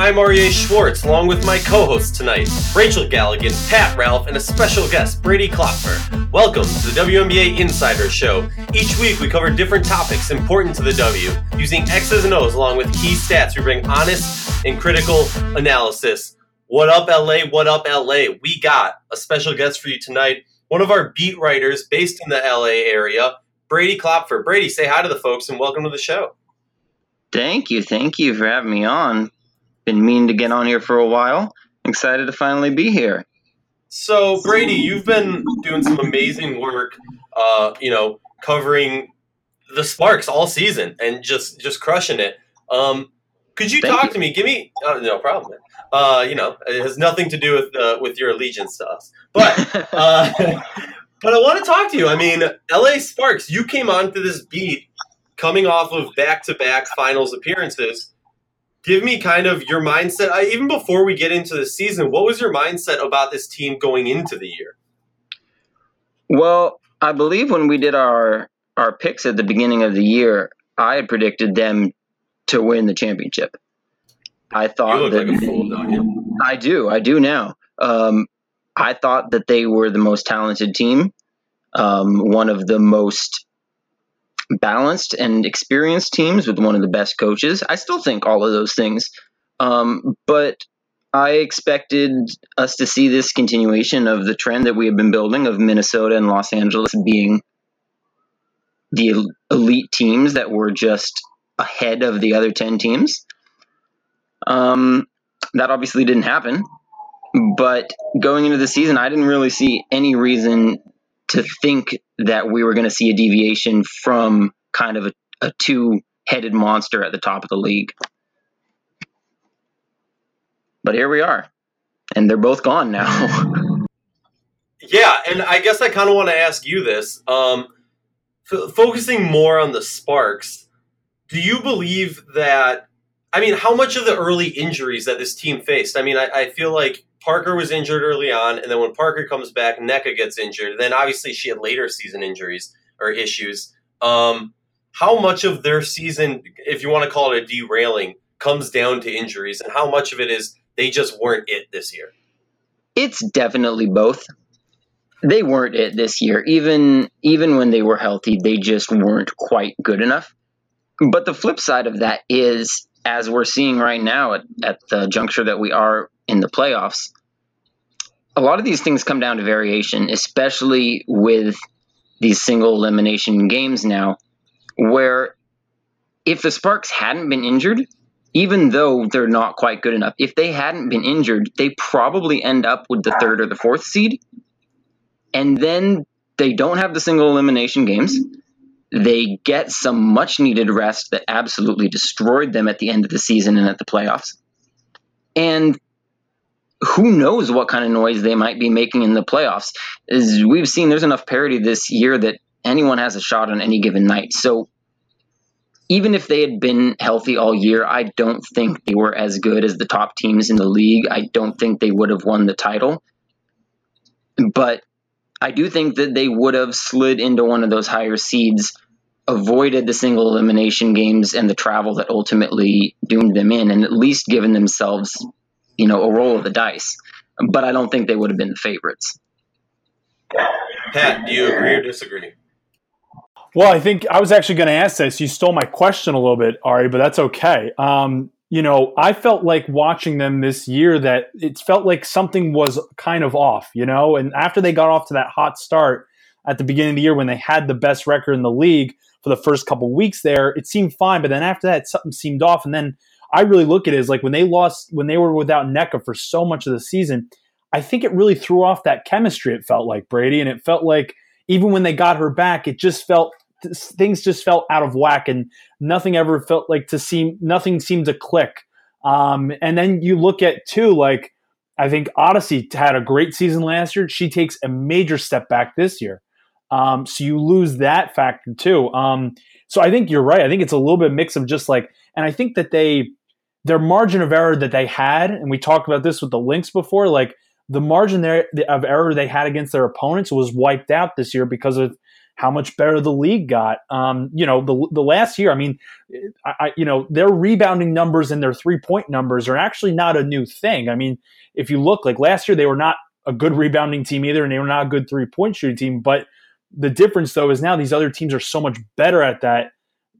I'm Aryeh Schwartz, along with my co-hosts tonight, Rachel Galligan, Pat Ralph, and a special guest, Brady Klopfer. Welcome to the WNBA Insider Show. Each week we cover different topics important to the W, using X's and O's along with key stats. We bring honest and critical analysis. What up, LA? What up, LA? We got a special guest for you tonight. One of our beat writers based in the LA area, Brady Klopfer. Brady, say hi to the folks and welcome to the show. Thank you. Thank you for having me on been meaning to get on here for a while. Excited to finally be here. So, Brady, you've been doing some amazing work, uh, you know, covering the Sparks all season and just just crushing it. Um, could you Thank talk you. to me? Give me uh, no problem. Uh, you know, it has nothing to do with uh, with your allegiance to us, but uh, but I want to talk to you. I mean, LA Sparks, you came onto this beat coming off of back to back finals appearances give me kind of your mindset. I, even before we get into the season, what was your mindset about this team going into the year? Well, I believe when we did our our picks at the beginning of the year, I had predicted them to win the championship. I thought that like fool, I do, I do now. Um, I thought that they were the most talented team, um, one of the most balanced and experienced teams with one of the best coaches. I still think all of those things. Um, but I expected us to see this continuation of the trend that we have been building of Minnesota and Los Angeles being the elite teams that were just ahead of the other 10 teams. Um, that obviously didn't happen. But going into the season, I didn't really see any reason to think that we were going to see a deviation from kind of a, a two headed monster at the top of the league. But here we are, and they're both gone now. yeah, and I guess I kind of want to ask you this. Um, f- focusing more on the Sparks, do you believe that? I mean, how much of the early injuries that this team faced? I mean, I, I feel like Parker was injured early on, and then when Parker comes back, Nneka gets injured. Then obviously she had later season injuries or issues. Um, how much of their season, if you want to call it a derailing, comes down to injuries, and how much of it is they just weren't it this year? It's definitely both. They weren't it this year. Even even when they were healthy, they just weren't quite good enough. But the flip side of that is, as we're seeing right now at, at the juncture that we are in the playoffs, a lot of these things come down to variation, especially with these single elimination games now, where if the Sparks hadn't been injured, even though they're not quite good enough, if they hadn't been injured, they probably end up with the third or the fourth seed. And then they don't have the single elimination games. They get some much needed rest that absolutely destroyed them at the end of the season and at the playoffs. And who knows what kind of noise they might be making in the playoffs. As we've seen, there's enough parity this year that anyone has a shot on any given night. So even if they had been healthy all year, I don't think they were as good as the top teams in the league. I don't think they would have won the title. But I do think that they would have slid into one of those higher seeds, avoided the single elimination games and the travel that ultimately doomed them in, and at least given themselves you know, a roll of the dice. But I don't think they would have been the favorites. Pat, do you agree or disagree? Well, I think I was actually going to ask this. You stole my question a little bit, Ari, but that's okay. Um, you know, I felt like watching them this year that it felt like something was kind of off, you know, and after they got off to that hot start at the beginning of the year when they had the best record in the league for the first couple weeks there, it seemed fine. But then after that, something seemed off. And then I really look at it as like when they lost, when they were without Nneka for so much of the season, I think it really threw off that chemistry. It felt like Brady, and it felt like even when they got her back, it just felt things just felt out of whack, and nothing ever felt like to seem nothing seemed to click. Um, and then you look at too, like I think Odyssey had a great season last year. She takes a major step back this year. Um, so you lose that factor too. Um, so I think you're right. I think it's a little bit mix of just like, and I think that they their margin of error that they had, and we talked about this with the Lynx before, like the margin there of error they had against their opponents was wiped out this year because of how much better the league got. Um, you know, the the last year, I mean, I, I, you know, their rebounding numbers and their three point numbers are actually not a new thing. I mean, if you look like last year, they were not a good rebounding team either, and they were not a good three point shooting team. But the difference, though, is now these other teams are so much better at that.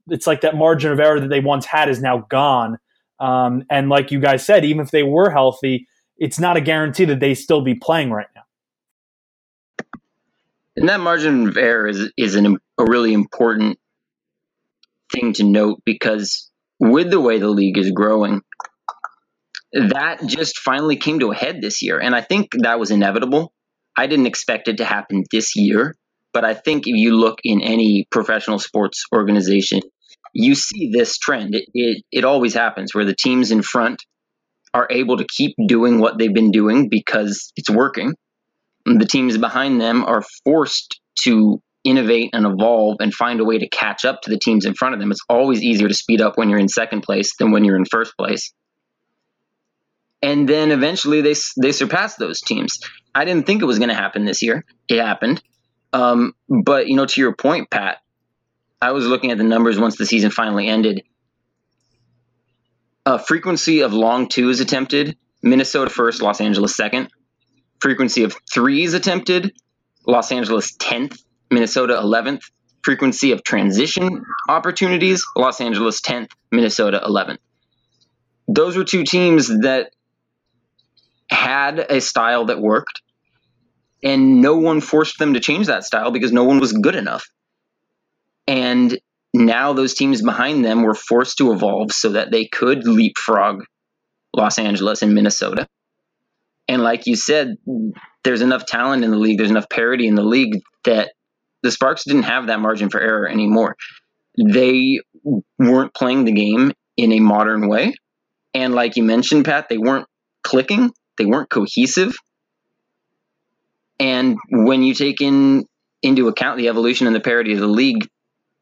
It's like that margin of error that they once had is now gone. Um, and like you guys said, even if they were healthy, it's not a guarantee that they still be playing right now. And that margin of error is is an, a really important thing to note because with the way the league is growing, that just finally came to a head this year, and I think that was inevitable. I didn't expect it to happen this year, but I think if you look in any professional sports organization, you see this trend. It, it, it always happens where the teams in front are able to keep doing what they've been doing because it's working. And the teams behind them are forced to innovate and evolve and find a way to catch up to the teams in front of them. It's always easier to speed up when you're in second place than when you're in first place. And then eventually they they surpassed those teams. I didn't think it was going to happen this year. It happened. Um, but you know, to your point, Pat, I was looking at the numbers once the season finally ended. Uh, frequency of long twos attempted, Minnesota first, Los Angeles second. Frequency of threes attempted, Los Angeles 10th, Minnesota 11th. Frequency of transition opportunities, Los Angeles 10th, Minnesota 11th. Those were two teams that had a style that worked, and no one forced them to change that style because no one was good enough. And now those teams behind them were forced to evolve so that they could leapfrog Los Angeles and Minnesota. And like you said, there's enough talent in the league, there's enough parity in the league that the Sparks didn't have that margin for error anymore. They weren't playing the game in a modern way. And like you mentioned, Pat, they weren't clicking, they weren't cohesive. And when you take in into account the evolution and the parity of the league,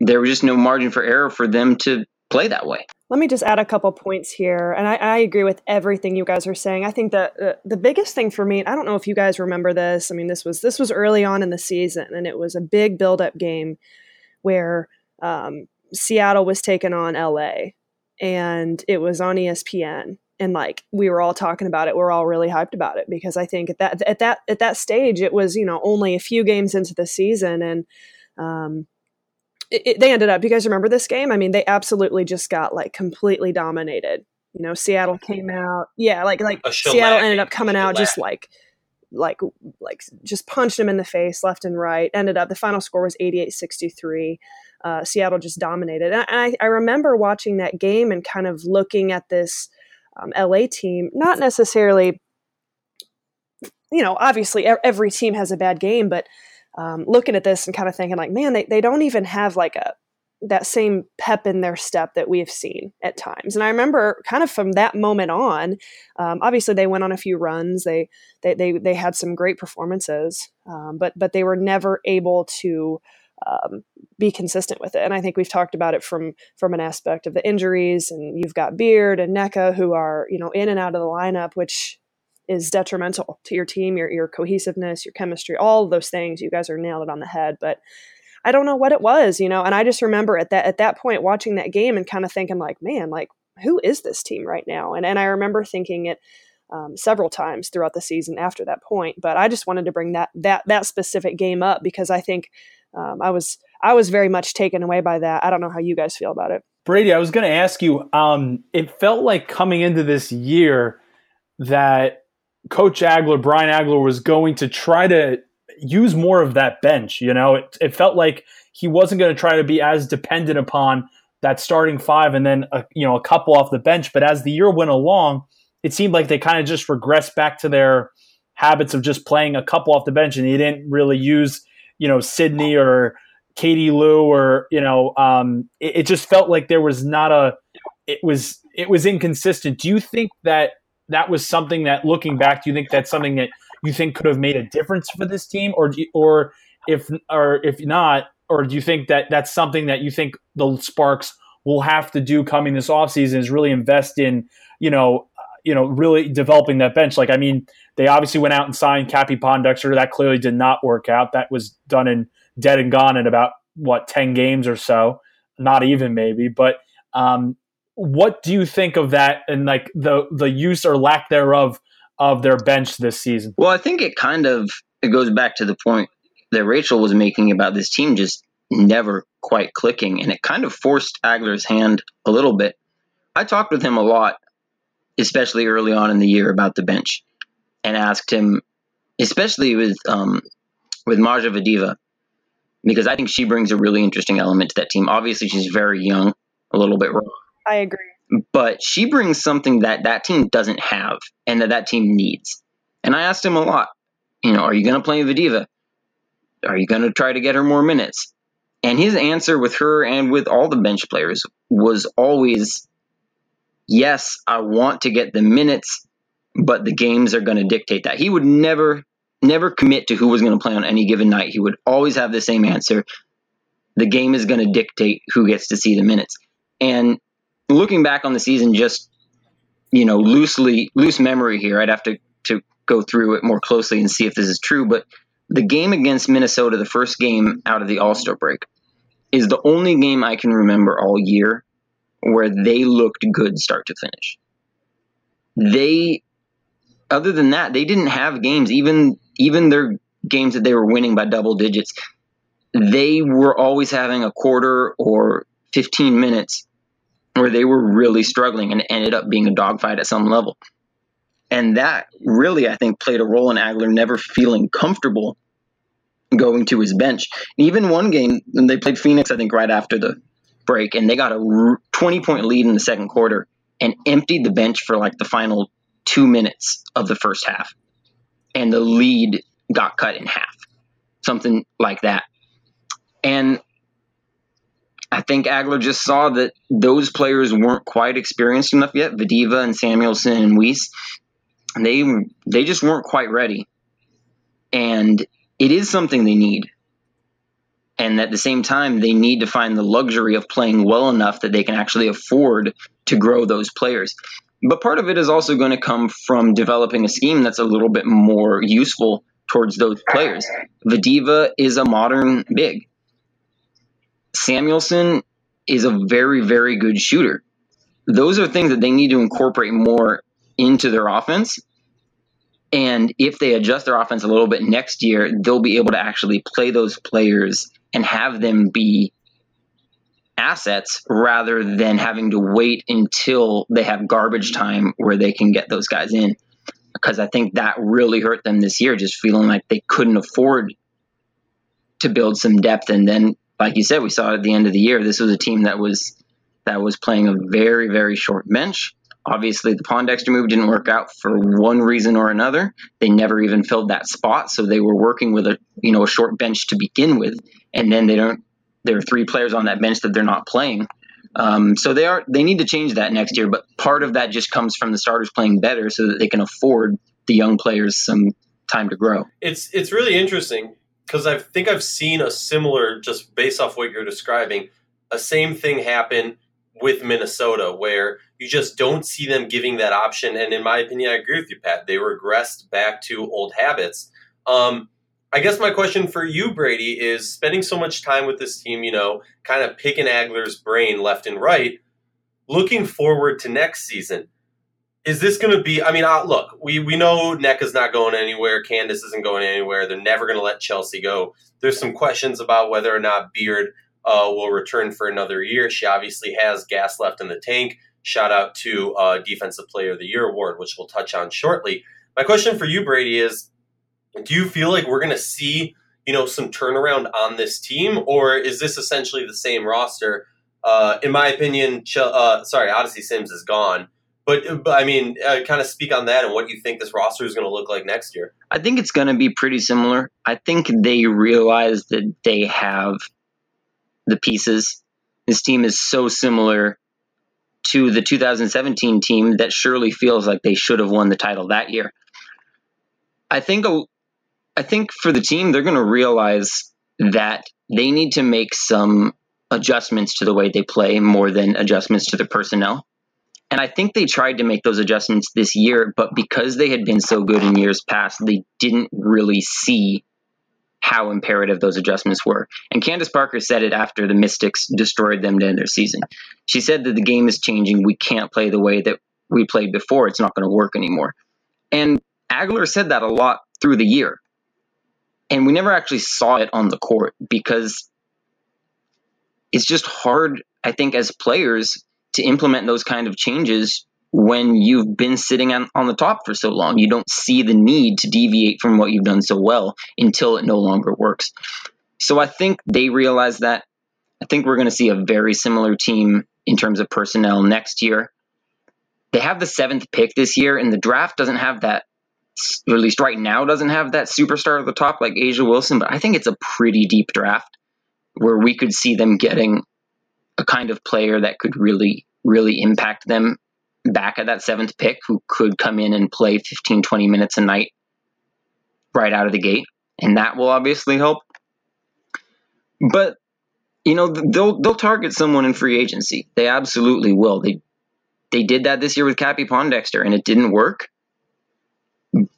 there was just no margin for error for them to play that way. Let me just add a couple points here, and I, I agree with everything you guys are saying. I think that uh, the biggest thing for me, I don't know if you guys remember this. I mean, this was this was early on in the season, and it was a big build-up game where um, Seattle was taking on LA, and it was on ESPN, and like we were all talking about it. We're all really hyped about it because I think at that at that at that stage, it was you know only a few games into the season, and um, it, it, they ended up. Do you guys remember this game? I mean, they absolutely just got like completely dominated. You know, Seattle came out. Yeah, like like Seattle ended up coming out just like like like just punched him in the face left and right. Ended up the final score was 88-63. Uh, Seattle just dominated. And I, I remember watching that game and kind of looking at this um, LA team, not necessarily, you know, obviously every team has a bad game, but um, looking at this and kind of thinking like, man, they, they don't even have like a that same pep in their step that we have seen at times. And I remember kind of from that moment on, um, obviously they went on a few runs. They they they, they had some great performances, um, but but they were never able to um, be consistent with it. And I think we've talked about it from from an aspect of the injuries. And you've got Beard and Nneka who are you know in and out of the lineup, which is detrimental to your team, your your cohesiveness, your chemistry, all those things. You guys are nailed it on the head, but I don't know what it was, you know. And I just remember at that at that point watching that game and kind of thinking like, man, like who is this team right now? And and I remember thinking it um, several times throughout the season after that point. But I just wanted to bring that that that specific game up because I think um, I was I was very much taken away by that. I don't know how you guys feel about it. Brady, I was going to ask you. Um, it felt like coming into this year that Coach Agler, Brian Agler, was going to try to use more of that bench. You know, it, it felt like he wasn't going to try to be as dependent upon that starting five and then a, you know a couple off the bench. But as the year went along, it seemed like they kind of just regressed back to their habits of just playing a couple off the bench, and he didn't really use you know Sydney or Katie Lou or you know um, it, it just felt like there was not a it was it was inconsistent. Do you think that that was something that, looking back, do you think that's something that you think could have made a difference for this team, or or if or if not, or do you think that that's something that you think the Sparks will have to do coming this offseason is really invest in, you know, you know, really developing that bench. Like, I mean, they obviously went out and signed Cappie Pondexter. That clearly did not work out. That was done in dead and gone in about what ten games or so, not even maybe. But um, what do you think of that and like the the use or lack thereof of their bench this season? Well, I think it kind of it goes back to the point that Rachel was making about this team just never quite clicking, and it kind of forced Agler's hand a little bit. I talked with him a lot, especially early on in the year, about the bench, and asked him, especially with um, with Maria Vadeeva, because I think she brings a really interesting element to that team. Obviously, she's very young, a little bit raw. I agree. But she brings something that that team doesn't have and that that team needs. And I asked him a lot, you know, are you going to play Vadeeva? Are you going to try to get her more minutes? And his answer with her and with all the bench players was always, yes, I want to get the minutes, but the games are going to dictate that. He would never, never commit to who was going to play on any given night. He would always have the same answer. The game is going to dictate who gets to see the minutes. And looking back on the season, just you know, loosely loose memory here. I'd have to to go through it more closely and see if this is true. But the game against Minnesota, the first game out of the All Star break, is the only game I can remember all year where they looked good start to finish. They, other than that, they didn't have games. Even even their games that they were winning by double digits, they were always having a quarter or 15 minutes where they were really struggling and ended up being a dogfight at some level. And that really, I think, played a role in Agler never feeling comfortable going to his bench. Even one game, they played Phoenix, I think, right after the break, and they got a 20 point lead in the second quarter and emptied the bench for like the final two minutes of the first half. And the lead got cut in half, something like that. And think Agler just saw that those players weren't quite experienced enough yet. Vadeeva and Samuelson and Weiss, they they just weren't quite ready, and it is something they need. And at the same time, they need to find the luxury of playing well enough that they can actually afford to grow those players. But part of it is also going to come from developing a scheme that's a little bit more useful towards those players. Vadeeva is a modern big. Samuelson is a very, very good shooter. Those are things that they need to incorporate more into their offense. And if they adjust their offense a little bit next year, they'll be able to actually play those players and have them be assets rather than having to wait until they have garbage time where they can get those guys in. Because I think that really hurt them this year, just feeling like they couldn't afford to build some depth and then like you said, we saw at the end of the year, this was a team that was that was playing a very, very short bench. Obviously, the Pondexter move didn't work out for one reason or another. They never even filled that spot, so they were working with a you know a short bench to begin with, and then they don't. There are three players on that bench that they're not playing. Um, so they are they need to change that next year. But part of that just comes from the starters playing better, so that they can afford the young players some time to grow. It's it's really interesting because I think I've seen a similar, just based off what you're describing, a same thing happen with Minnesota where you just don't see them giving that option. And in my opinion, I agree with you, Pat. They regressed back to old habits. Um, I guess my question for you, Brady, is spending so much time with this team, you know, kind of picking Agler's brain left and right, looking forward to next season is this going to be? I mean, uh, look, we we know is not going anywhere. Candace isn't going anywhere. They're never going to let Chelsea go. There's some questions about whether or not Beard uh, will return for another year. She obviously has gas left in the tank. Shout out to uh, Defensive Player of the Year award, which we'll touch on shortly. My question for you, Brady, is: Do you feel like we're going to see you know some turnaround on this team, or is this essentially the same roster? Uh, in my opinion, Ch- uh, sorry, Odyssey Sims is gone. But, but I mean, uh, kind of speak on that and what you think this roster is going to look like next year. I think it's going to be pretty similar. I think they realize that they have the pieces. This team is so similar to the 2017 team that surely feels like they should have won the title that year. I think I think for the team they're going to realize that they need to make some adjustments to the way they play more than adjustments to the personnel. And I think they tried to make those adjustments this year, but because they had been so good in years past, they didn't really see how imperative those adjustments were. And Candace Parker said it after the Mystics destroyed them to end their season. She said that the game is changing. We can't play the way that we played before. It's not going to work anymore. And Agler said that a lot through the year. And we never actually saw it on the court because it's just hard, I think, as players to implement those kind of changes when you've been sitting on, on the top for so long. You don't see the need to deviate from what you've done so well until it no longer works. So I think they realize that. I think we're going to see a very similar team in terms of personnel next year. They have the seventh pick this year, and the draft doesn't have that, or at least right now, doesn't have that superstar at the top like A'ja Wilson, but I think it's a pretty deep draft where we could see them getting a kind of player that could really, really impact them back at that seventh pick who could come in and play 15, 20 minutes a night right out of the gate. And that will obviously help. But, you know, they'll, they'll target someone in free agency. They absolutely will. They, they did that this year with Cappie Pondexter and it didn't work.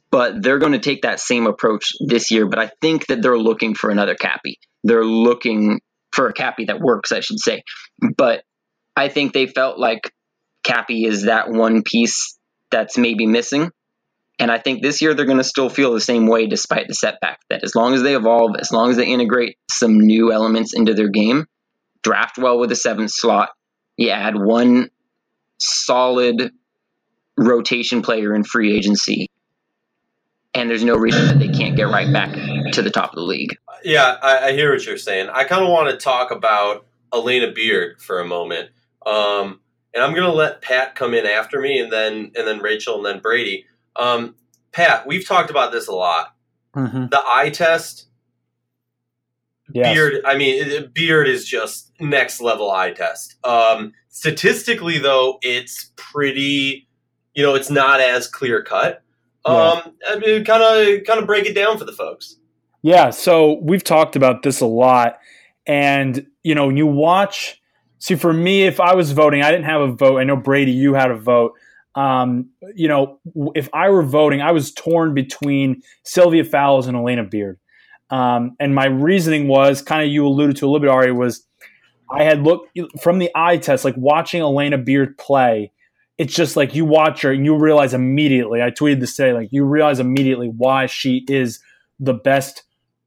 But they're going to take that same approach this year. But I think that they're looking for another Cappie. They're looking for a Cappie that works, I should say. But I think they felt like Cappie is that one piece that's maybe missing. And I think this year they're going to still feel the same way despite the setback. That as long as they evolve, as long as they integrate some new elements into their game, draft well with a seventh slot, you add one solid rotation player in free agency, and there's no reason that they can't get right back to the top of the league. Yeah, I, I hear what you're saying. I kind of want to talk about Alana Beard for a moment. Um, and I'm going to let Pat come in after me, and then and then Rachel, and then Brady. Um, Pat, we've talked about this a lot. Mm-hmm. The eye test. Yes. Beard, I mean, Beard is just next level eye test. Um, statistically, though, it's pretty. You know, it's not as clear cut. Um, I mean, kind of, kind of break it down for the folks. Yeah, so we've talked about this a lot, and you know, you watch See, for me, if I was voting, I didn't have a vote. I know Brady, you had a vote. Um, you know, if I were voting, I was torn between Sylvia Fowles and Alana Beard. Um, and my reasoning was kind of you alluded to a little bit, Ari, was I had looked from the eye test, like watching Alana Beard play. It's just like you watch her and you realize immediately. I tweeted this today, like you realize immediately why she is the best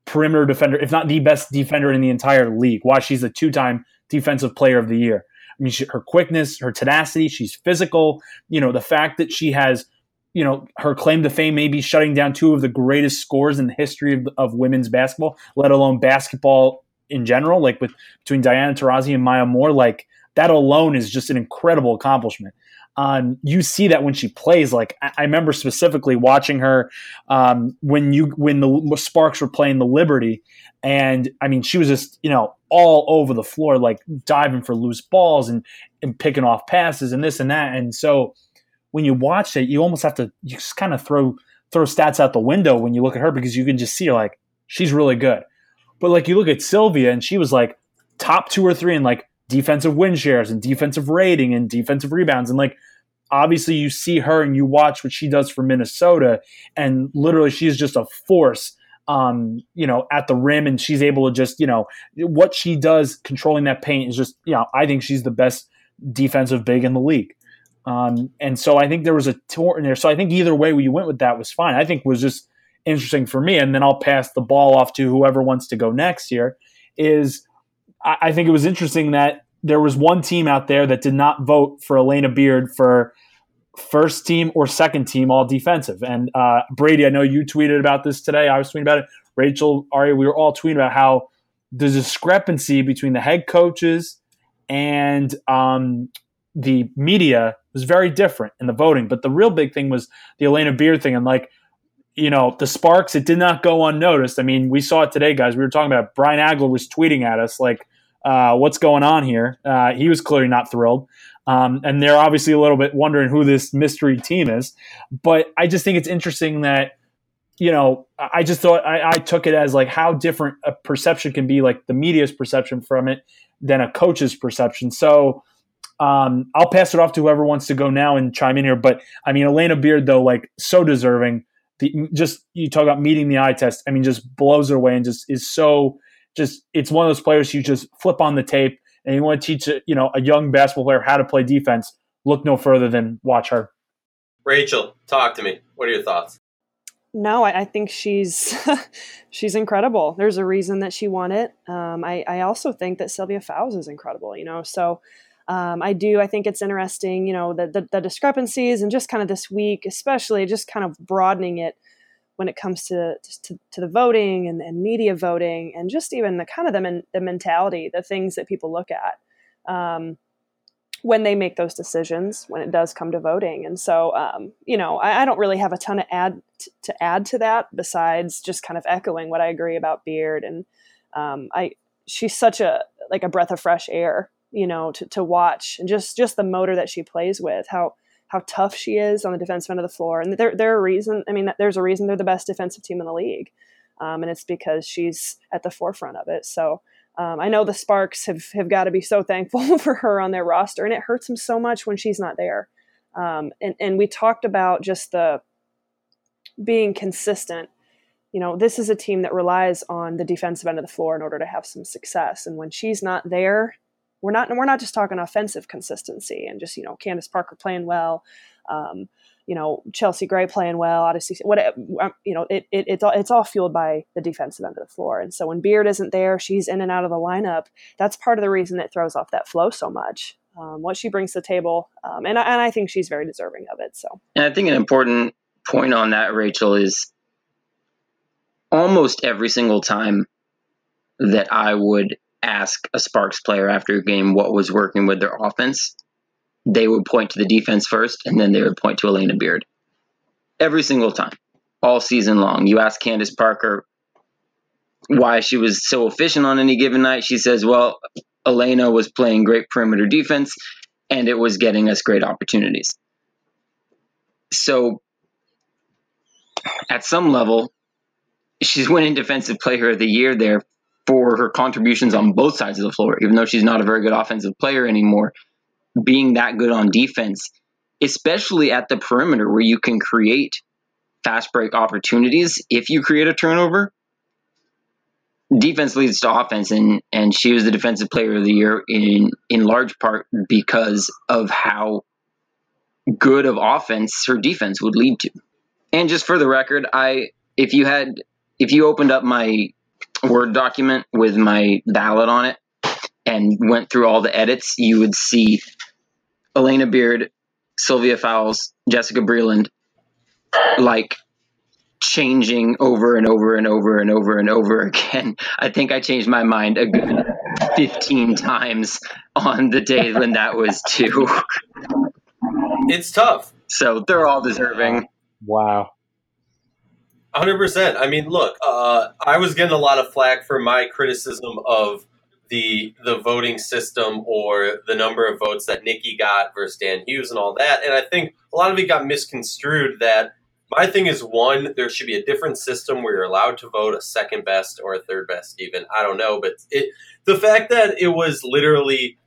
perimeter defender, if not the best defender in the entire league. Why she's a two-time defensive player of the year. I mean, she, her quickness, her tenacity, she's physical. You know, the fact that she has, you know, her claim to fame may be shutting down two of the greatest scores in the history of, of women's basketball, let alone basketball in general, like with between Diana Taurasi and Maya Moore, like that alone is just an incredible accomplishment. Um, you see that when she plays. Like I, I remember specifically watching her um, when you when the Sparks were playing the Liberty, and I mean she was just you know all over the floor, like diving for loose balls and and picking off passes and this and that. And so when you watch it, you almost have to you just kind of throw throw stats out the window when you look at her because you can just see like she's really good. But like you look at Sylvia and she was like top two or three in like defensive win shares and defensive rating and defensive rebounds. And like obviously you see her and you watch what she does for Minnesota and literally she's just a force um you know at the rim. And she's able to just you know what she does controlling that paint is just you know I think she's the best defensive big in the league. Um and so I think there was a tour in there. So I think either way you went with that was fine. I think was just interesting for me. And then I'll pass the ball off to whoever wants to go next year is I, I think it was interesting that there was one team out there that did not vote for Alana Beard for first team or second team all defensive. And uh, Brady, I know you tweeted about this today. I was tweeting about it. Rachel, Ari, we were all tweeting about how the discrepancy between the head coaches and um, the media was very different in the voting. But the real big thing was the Alana Beard thing. And like, you know, the Sparks, it did not go unnoticed. I mean, we saw it today, guys. We were talking about it. Brian Agler was tweeting at us like, uh, what's going on here? Uh, he was clearly not thrilled. Um, and they're obviously a little bit wondering who this mystery team is. But I just think it's interesting that, you know, I just thought I, I took it as like how different a perception can be, like the media's perception from it, than a coach's perception. So um, I'll pass it off to whoever wants to go now and chime in here. But I mean, Alana Beard, though, like so deserving. the just you talk about meeting the eye test. I mean, just blows her away and just is so just it's one of those players you just flip on the tape and you want to teach a, you know a young basketball player how to play defense. Look no further than watch her. Rachel, talk to me. What are your thoughts? No, I, I think she's she's incredible. There's a reason that she won it. Um, I, I also think that Sylvia Fowles is incredible. You know, so um, I do. I think it's interesting. You know, the, the, the discrepancies and just kind of this week, especially just kind of broadening it when it comes to to, to the voting and, and, media voting and just even the kind of the, men, the mentality, the things that people look at. Um, when they make those decisions when it does come to voting. And so, um, you know, I, I, don't really have a ton of add t- to add to that besides just kind of echoing what I agree about Beard. And um, I, she's such a like a breath of fresh air, you know, to, to watch and just just the motor that she plays with, how how tough she is on the defensive end of the floor. And there, there are reason. I mean, there's a reason they're the best defensive team in the league, um, and it's because she's at the forefront of it. So um, I know the Sparks have, have got to be so thankful for her on their roster, and it hurts them so much when she's not there. Um, and, and we talked about just the being consistent. You know, this is a team that relies on the defensive end of the floor in order to have some success. And when she's not there, we're not we're not just talking offensive consistency and just you know Candace Parker playing well. Um, you know Chelsea Gray playing well, Odyssey, what um, you know, it, it, it's all it's all fueled by the defensive end of the floor. And so when Beard isn't there, she's in and out of the lineup. That's part of the reason it throws off that flow so much. Um, what she brings to the table, um, and I, and I think she's very deserving of it. So, and I think an important point on that, Rachel, is almost every single time that I would ask a Sparks player after a game what was working with their offense, they would point to the defense first, and then they would point to Alana Beard. Every single time, all season long. You ask Candace Parker why she was so efficient on any given night. She says, well, Alana was playing great perimeter defense, and it was getting us great opportunities. So, at some level, she's winning Defensive Player of the Year there for her contributions on both sides of the floor, even though she's not a very good offensive player anymore being that good on defense, especially at the perimeter where you can create fast break opportunities. If you create a turnover, defense leads to offense, and and she was the defensive player of the year in in large part because of how good of offense her defense would lead to. And just for the record, I if you had if you opened up my Word document with my ballot on it and went through all the edits, you would see Alana Beard, Sylvia Fowles, Jessica Breland, like changing over and over and over and over and over again. I think I changed my mind a good 15 times on the day when that was too. It's tough. So they're all deserving. Wow. 100%. I mean, look, uh, I was getting a lot of flack for my criticism of the the voting system or the number of votes that Nicki got versus Dan Hughes and all that. And I think a lot of it got misconstrued that my thing is one, there should be a different system where you're allowed to vote a second best or a third best even. I don't know, but it the fact that it was literally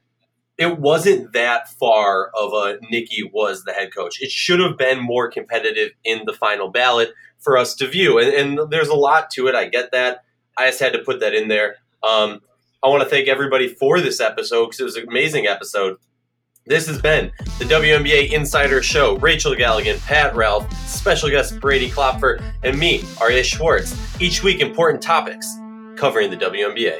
it wasn't that far of a Nicki was the head coach. It should have been more competitive in the final ballot for us to view. And, and there's a lot to it. I get that. I just had to put that in there. Um, I want to thank everybody for this episode because it was an amazing episode. This has been the WNBA Insider Show. Rachel Galligan, Pat Ralph, special guest Brady Klopfer, and me, Aryeh Schwartz. Each week, important topics covering the WNBA.